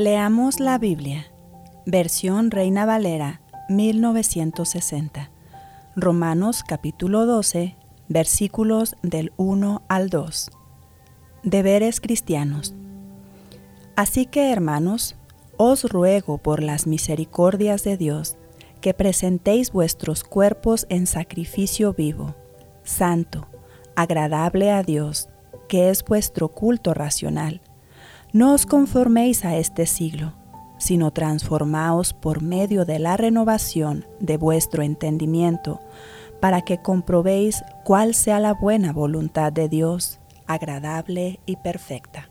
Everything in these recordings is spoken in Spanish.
Leamos la Biblia, versión Reina Valera, 1960. Romanos capítulo 12, versículos del 1 al 2. Deberes cristianos. Así que, hermanos, os ruego por las misericordias de Dios, que presentéis vuestros cuerpos en sacrificio vivo, santo, agradable a Dios, que es vuestro culto racional no os conforméis a este siglo, sino transformaos por medio de la renovación de vuestro entendimiento, para que comprobéis cuál sea la buena voluntad de Dios, agradable y perfecta.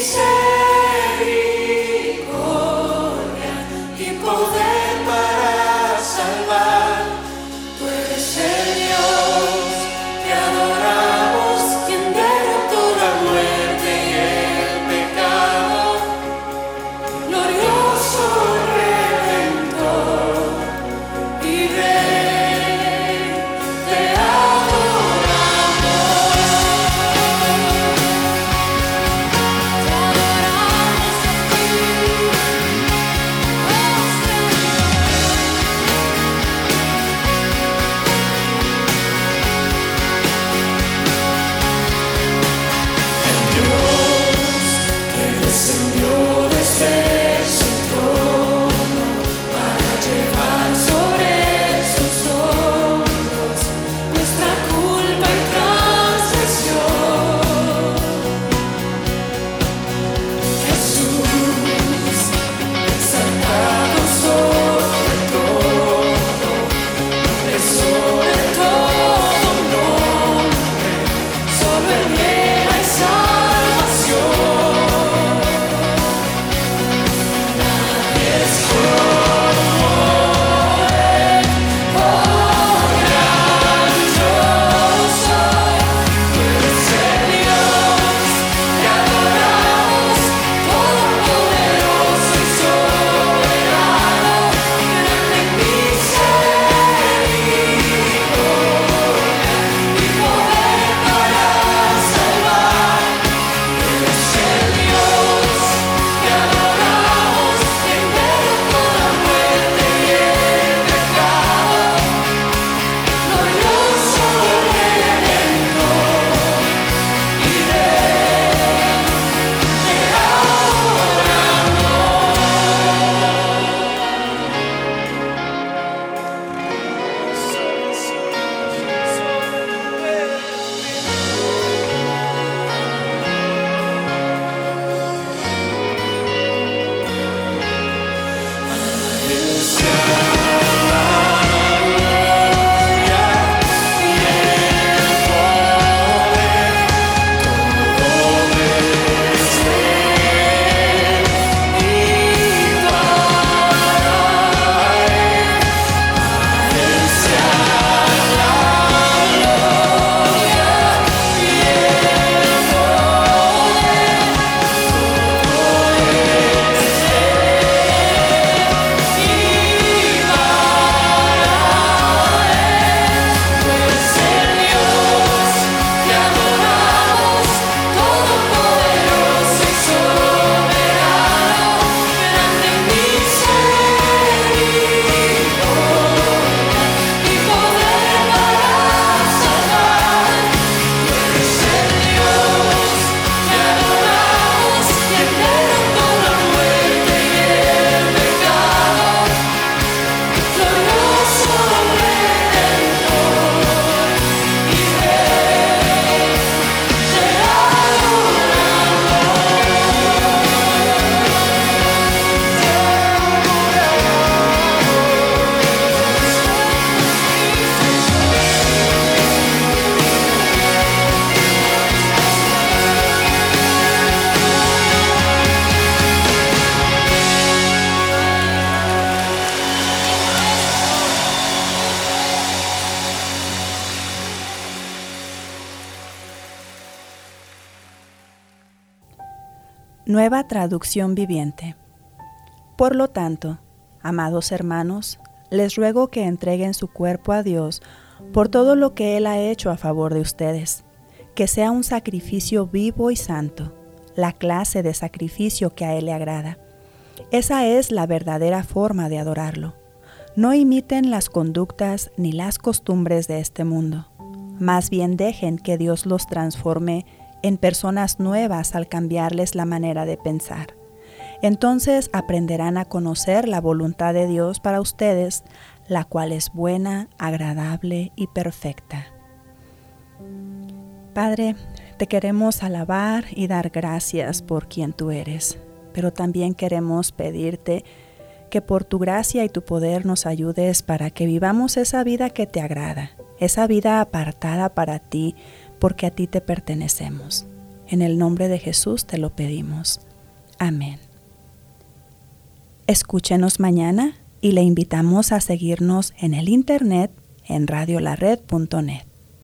say Nueva traducción viviente. Por lo tanto, amados hermanos, les ruego que entreguen su cuerpo a Dios por todo lo que Él ha hecho a favor de ustedes, que sea un sacrificio vivo y santo, la clase de sacrificio que a Él le agrada. Esa es la verdadera forma de adorarlo. No imiten las conductas ni las costumbres de este mundo. Más bien dejen que Dios los transforme en personas nuevas al cambiarles la manera de pensar. Entonces aprenderán a conocer la voluntad de Dios para ustedes, la cual es buena, agradable y perfecta. Padre, te queremos alabar y dar gracias por quien tú eres, pero también queremos pedirte que por tu gracia y tu poder nos ayudes para que vivamos esa vida que te agrada, esa vida apartada para ti, porque a ti te pertenecemos. En el nombre de Jesús te lo pedimos. Amén. Escúchenos mañana y le invitamos a seguirnos en el internet en radiolared.net.